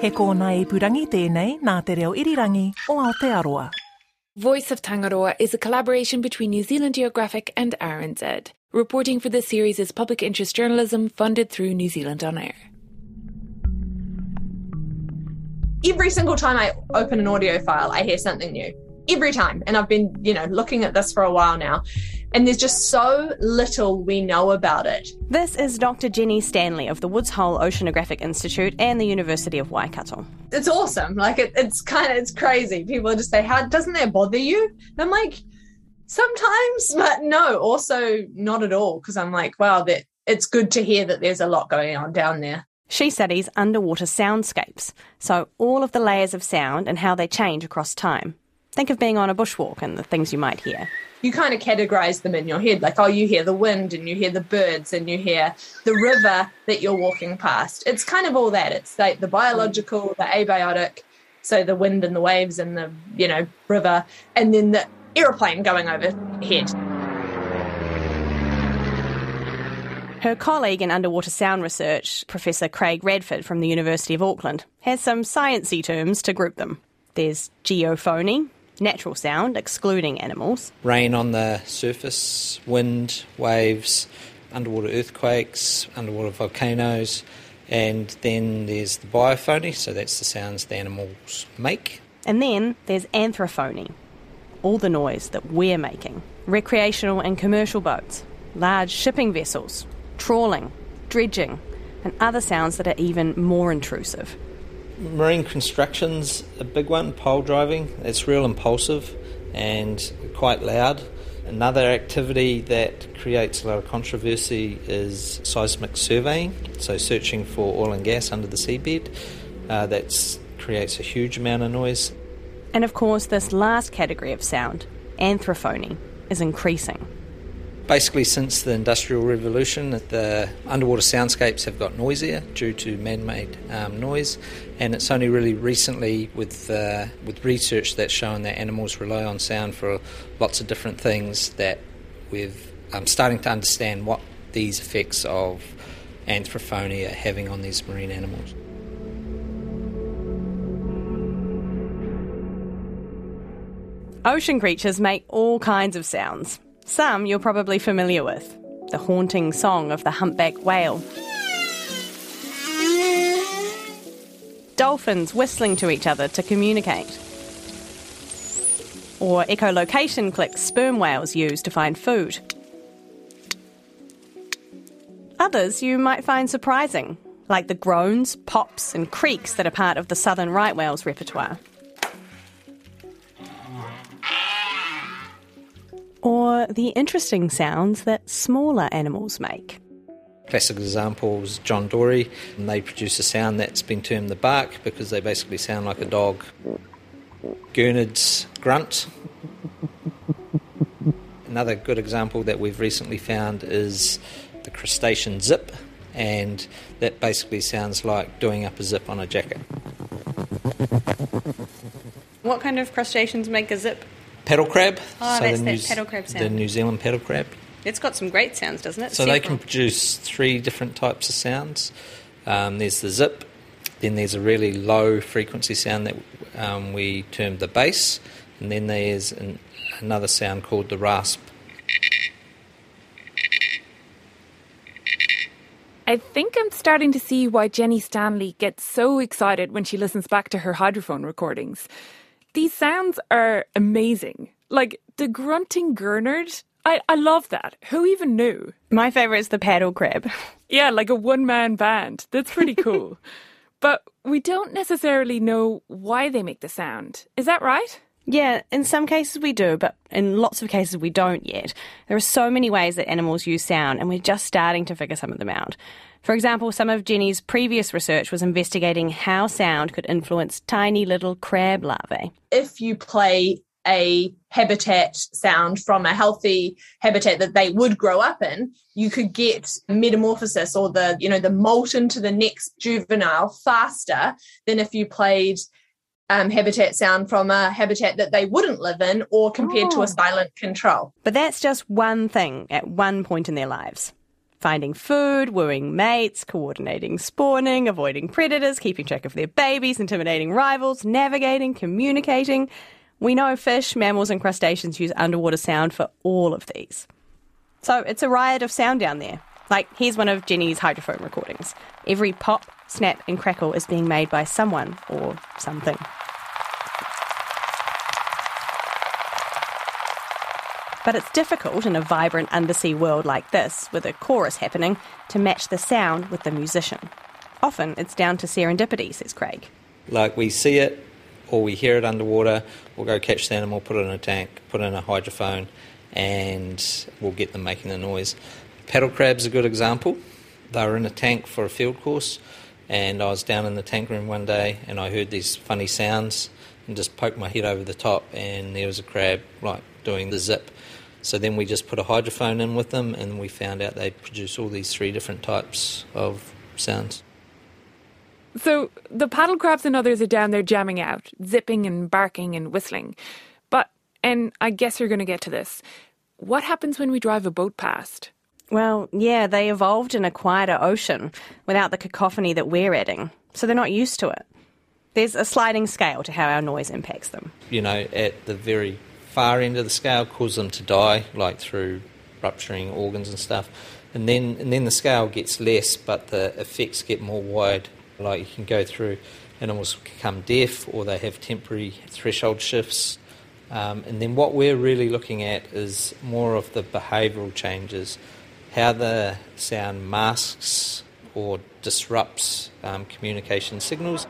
He kōna i purangi tēnei nā te reo irirangi o Aotearoa. Voice of Tangaroa is a collaboration between New Zealand Geographic and RNZ. Reporting for this series is public interest journalism funded through New Zealand On Air. every single time I open an audio file, I hear something new. Every time. And I've been, you know, looking at this for a while now. And there's just so little we know about it. This is Dr. Jenny Stanley of the Woods Hole Oceanographic Institute and the University of Waikato. It's awesome. Like it, it's kind of it's crazy. People just say, "How doesn't that bother you?" And I'm like, sometimes, but no, also not at all. Because I'm like, wow, that it's good to hear that there's a lot going on down there. She studies underwater soundscapes, so all of the layers of sound and how they change across time. Think of being on a bushwalk and the things you might hear. you kind of categorize them in your head like oh you hear the wind and you hear the birds and you hear the river that you're walking past it's kind of all that it's like the biological the abiotic so the wind and the waves and the you know river and then the aeroplane going overhead Her colleague in underwater sound research, Professor Craig Radford from the University of Auckland, has some sciencey terms to group them. There's geophony, natural sound excluding animals, rain on the surface, wind, waves, underwater earthquakes, underwater volcanoes, and then there's the biophony, so that's the sounds the animals make. and then there's anthrophony, all the noise that we're making. Recreational and commercial boats, large shipping vessels, trawling, dredging, and other sounds that are even more intrusive. Marine construction's a big one, pole driving. It's real impulsive and quite loud. Another activity that creates a lot of controversy is seismic surveying, so searching for oil and gas under the seabed. Uh, that creates a huge amount of noise. And of course, this last category of sound, anthrophony, is increasing. Basically, since the Industrial Revolution, the underwater soundscapes have got noisier due to man-made um, noise, and it's only really recently, with uh, with research that's shown that animals rely on sound for lots of different things, that we're um, starting to understand what these effects of anthrophony are having on these marine animals. Ocean creatures make all kinds of sounds. Some you're probably familiar with the haunting song of the humpback whale, dolphins whistling to each other to communicate, or echolocation clicks sperm whales use to find food. Others you might find surprising, like the groans, pops, and creaks that are part of the southern right whale's repertoire. Or the interesting sounds that smaller animals make. Classic examples, John Dory, and they produce a sound that's been termed the bark because they basically sound like a dog. Gurnard's grunt. Another good example that we've recently found is the crustacean zip, and that basically sounds like doing up a zip on a jacket. What kind of crustaceans make a zip? Paddle crab. Oh, that's the that New- paddle crab The. New Zealand paddle crab. It's got some great sounds, doesn't it? So they can produce three different types of sounds. Um, there's the zip, then there's a really low frequency sound that um, we term the bass, and then there's an, another sound called the rasp. I think I'm starting to see why Jenny Stanley gets so excited when she listens back to her hydrophone recordings. These sounds are amazing. Like the grunting Gurnard. I, I love that. Who even knew? My favourite is the paddle crab. Yeah, like a one man band. That's pretty cool. but we don't necessarily know why they make the sound. Is that right? Yeah, in some cases we do, but in lots of cases we don't yet. There are so many ways that animals use sound, and we're just starting to figure some of them out. For example, some of Jenny's previous research was investigating how sound could influence tiny little crab larvae. If you play a habitat sound from a healthy habitat that they would grow up in, you could get metamorphosis or the, you know, the molt into the next juvenile faster than if you played um, habitat sound from a habitat that they wouldn't live in or compared oh. to a silent control. But that's just one thing at one point in their lives. Finding food, wooing mates, coordinating spawning, avoiding predators, keeping track of their babies, intimidating rivals, navigating, communicating. We know fish, mammals, and crustaceans use underwater sound for all of these. So it's a riot of sound down there. Like, here's one of Jenny's hydrophone recordings. Every pop, snap, and crackle is being made by someone or something. But it's difficult in a vibrant undersea world like this, with a chorus happening, to match the sound with the musician. Often it's down to serendipity, says Craig. Like we see it, or we hear it underwater, we'll go catch the animal, put it in a tank, put it in a hydrophone, and we'll get them making the noise. Paddle crab's a good example. They were in a tank for a field course, and I was down in the tank room one day and I heard these funny sounds and just poked my head over the top, and there was a crab like doing the zip so then we just put a hydrophone in with them, and we found out they produce all these three different types of sounds. So the paddle crabs and others are down there jamming out, zipping and barking and whistling. But, and I guess you're going to get to this, what happens when we drive a boat past? Well, yeah, they evolved in a quieter ocean without the cacophony that we're adding, so they're not used to it. There's a sliding scale to how our noise impacts them. You know, at the very far end of the scale cause them to die, like through rupturing organs and stuff. And then and then the scale gets less, but the effects get more wide. Like you can go through animals become deaf, or they have temporary threshold shifts. Um, and then what we're really looking at is more of the behavioural changes, how the sound masks or disrupts um, communication signals.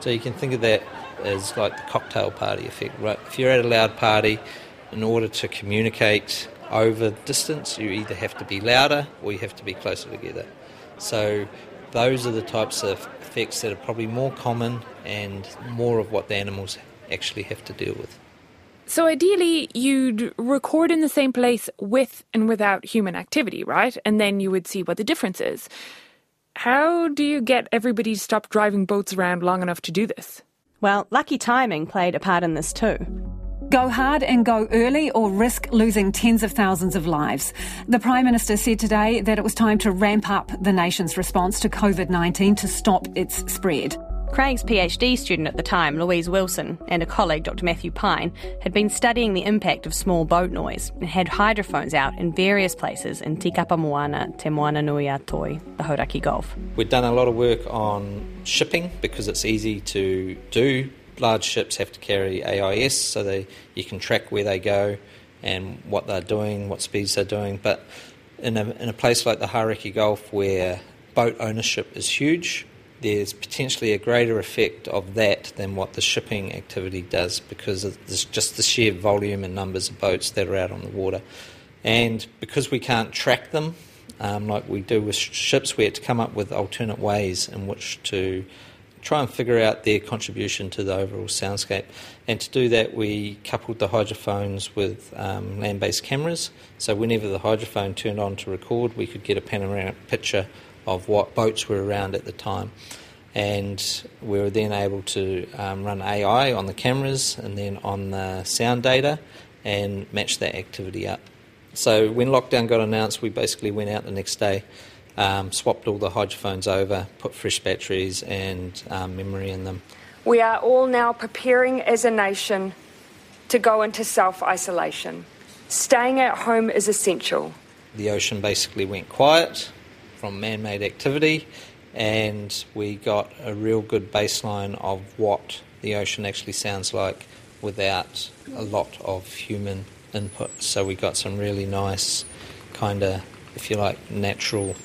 So you can think of that as like the cocktail party effect. Right? If you're at a loud party, in order to communicate over distance, you either have to be louder or you have to be closer together. So those are the types of effects that are probably more common and more of what the animals actually have to deal with. So ideally, you'd record in the same place with and without human activity, right? And then you would see what the difference is. How do you get everybody to stop driving boats around long enough to do this? Well, lucky timing played a part in this too. Go hard and go early or risk losing tens of thousands of lives. The Prime Minister said today that it was time to ramp up the nation's response to COVID 19 to stop its spread. Craig's PhD student at the time, Louise Wilson, and a colleague, Dr. Matthew Pine, had been studying the impact of small boat noise and had hydrophones out in various places in Tikapa Moana, Te Moana Nui a Toi, the Hauraki Gulf. We've done a lot of work on shipping because it's easy to do. Large ships have to carry AIS so they, you can track where they go and what they're doing, what speeds they're doing. But in a, in a place like the Hauraki Gulf where boat ownership is huge, there's potentially a greater effect of that than what the shipping activity does because of just the sheer volume and numbers of boats that are out on the water. And because we can't track them um, like we do with ships, we had to come up with alternate ways in which to try and figure out their contribution to the overall soundscape. And to do that, we coupled the hydrophones with um, land based cameras. So whenever the hydrophone turned on to record, we could get a panoramic picture of what boats were around at the time. And we were then able to um, run AI on the cameras and then on the sound data and match that activity up. So when lockdown got announced, we basically went out the next day, um, swapped all the hydrophones over, put fresh batteries and um, memory in them. We are all now preparing as a nation to go into self isolation. Staying at home is essential. The ocean basically went quiet from man made activity, and we got a real good baseline of what the ocean actually sounds like without a lot of human input. So we got some really nice, kind of, if you like, natural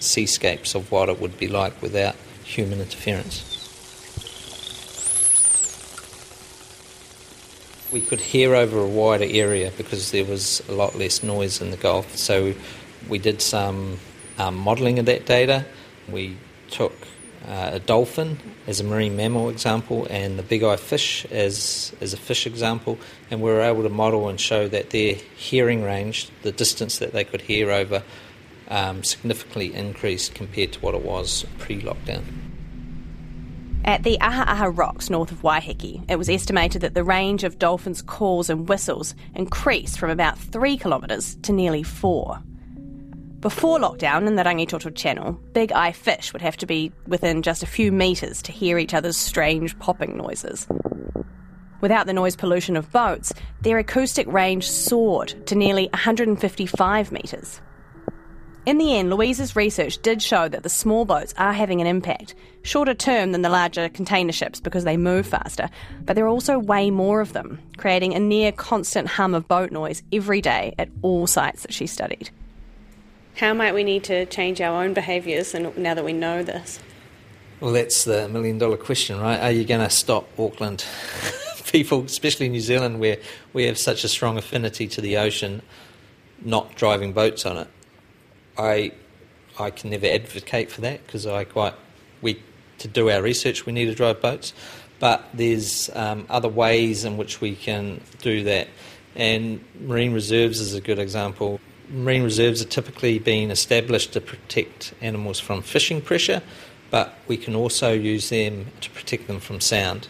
seascapes of what it would be like without human interference. we could hear over a wider area because there was a lot less noise in the Gulf. So we did some um, modelling of that data. We took uh, a dolphin as a marine mammal example and the big eye fish as, as a fish example, and we were able to model and show that their hearing range, the distance that they could hear over, um, significantly increased compared to what it was pre lockdown. At the Aha Aha Rocks north of Waiheke, it was estimated that the range of dolphins' calls and whistles increased from about three kilometres to nearly four. Before lockdown in the Rangitoto Channel, big eye fish would have to be within just a few metres to hear each other's strange popping noises. Without the noise pollution of boats, their acoustic range soared to nearly 155 metres. In the end, Louise's research did show that the small boats are having an impact, shorter term than the larger container ships because they move faster, but there are also way more of them, creating a near constant hum of boat noise every day at all sites that she studied. How might we need to change our own behaviours now that we know this? Well, that's the million dollar question, right? Are you going to stop Auckland people, especially New Zealand, where we have such a strong affinity to the ocean, not driving boats on it? I, I can never advocate for that because I quite we to do our research we need to drive boats, but there's um, other ways in which we can do that, and marine reserves is a good example marine reserves are typically being established to protect animals from fishing pressure, but we can also use them to protect them from sound.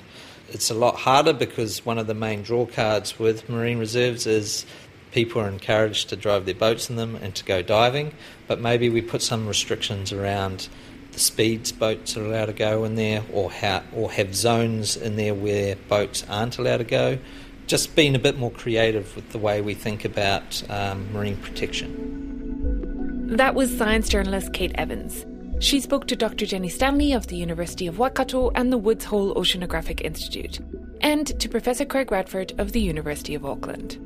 It's a lot harder because one of the main draw cards with marine reserves is people are encouraged to drive their boats in them and to go diving, but maybe we put some restrictions around the speeds boats are allowed to go in there or, how, or have zones in there where boats aren't allowed to go just being a bit more creative with the way we think about um, marine protection. That was science journalist Kate Evans. She spoke to Dr. Jenny Stanley of the University of Waikato and the Woods Hole Oceanographic Institute, and to Professor Craig Radford of the University of Auckland.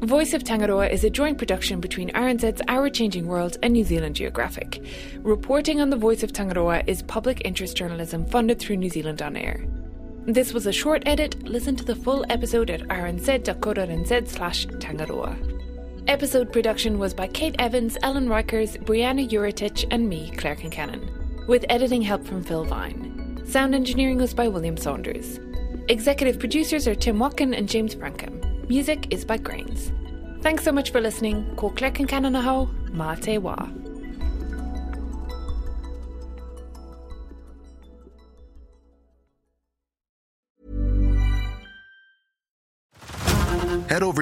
Voice of Tangaroa is a joint production between RNZ's Our Changing World and New Zealand Geographic. Reporting on the Voice of Tangaroa is public interest journalism funded through New Zealand On Air. This was a short edit. Listen to the full episode at rnz.co.nz slash Tangaroa. Episode production was by Kate Evans, Ellen Rykers, Brianna Uritich, and me, Claire Concannon, with editing help from Phil Vine. Sound engineering was by William Saunders. Executive producers are Tim Watkin and James Brankham. Music is by Grains. Thanks so much for listening. Ko Claire Concannon aho, ma te wa.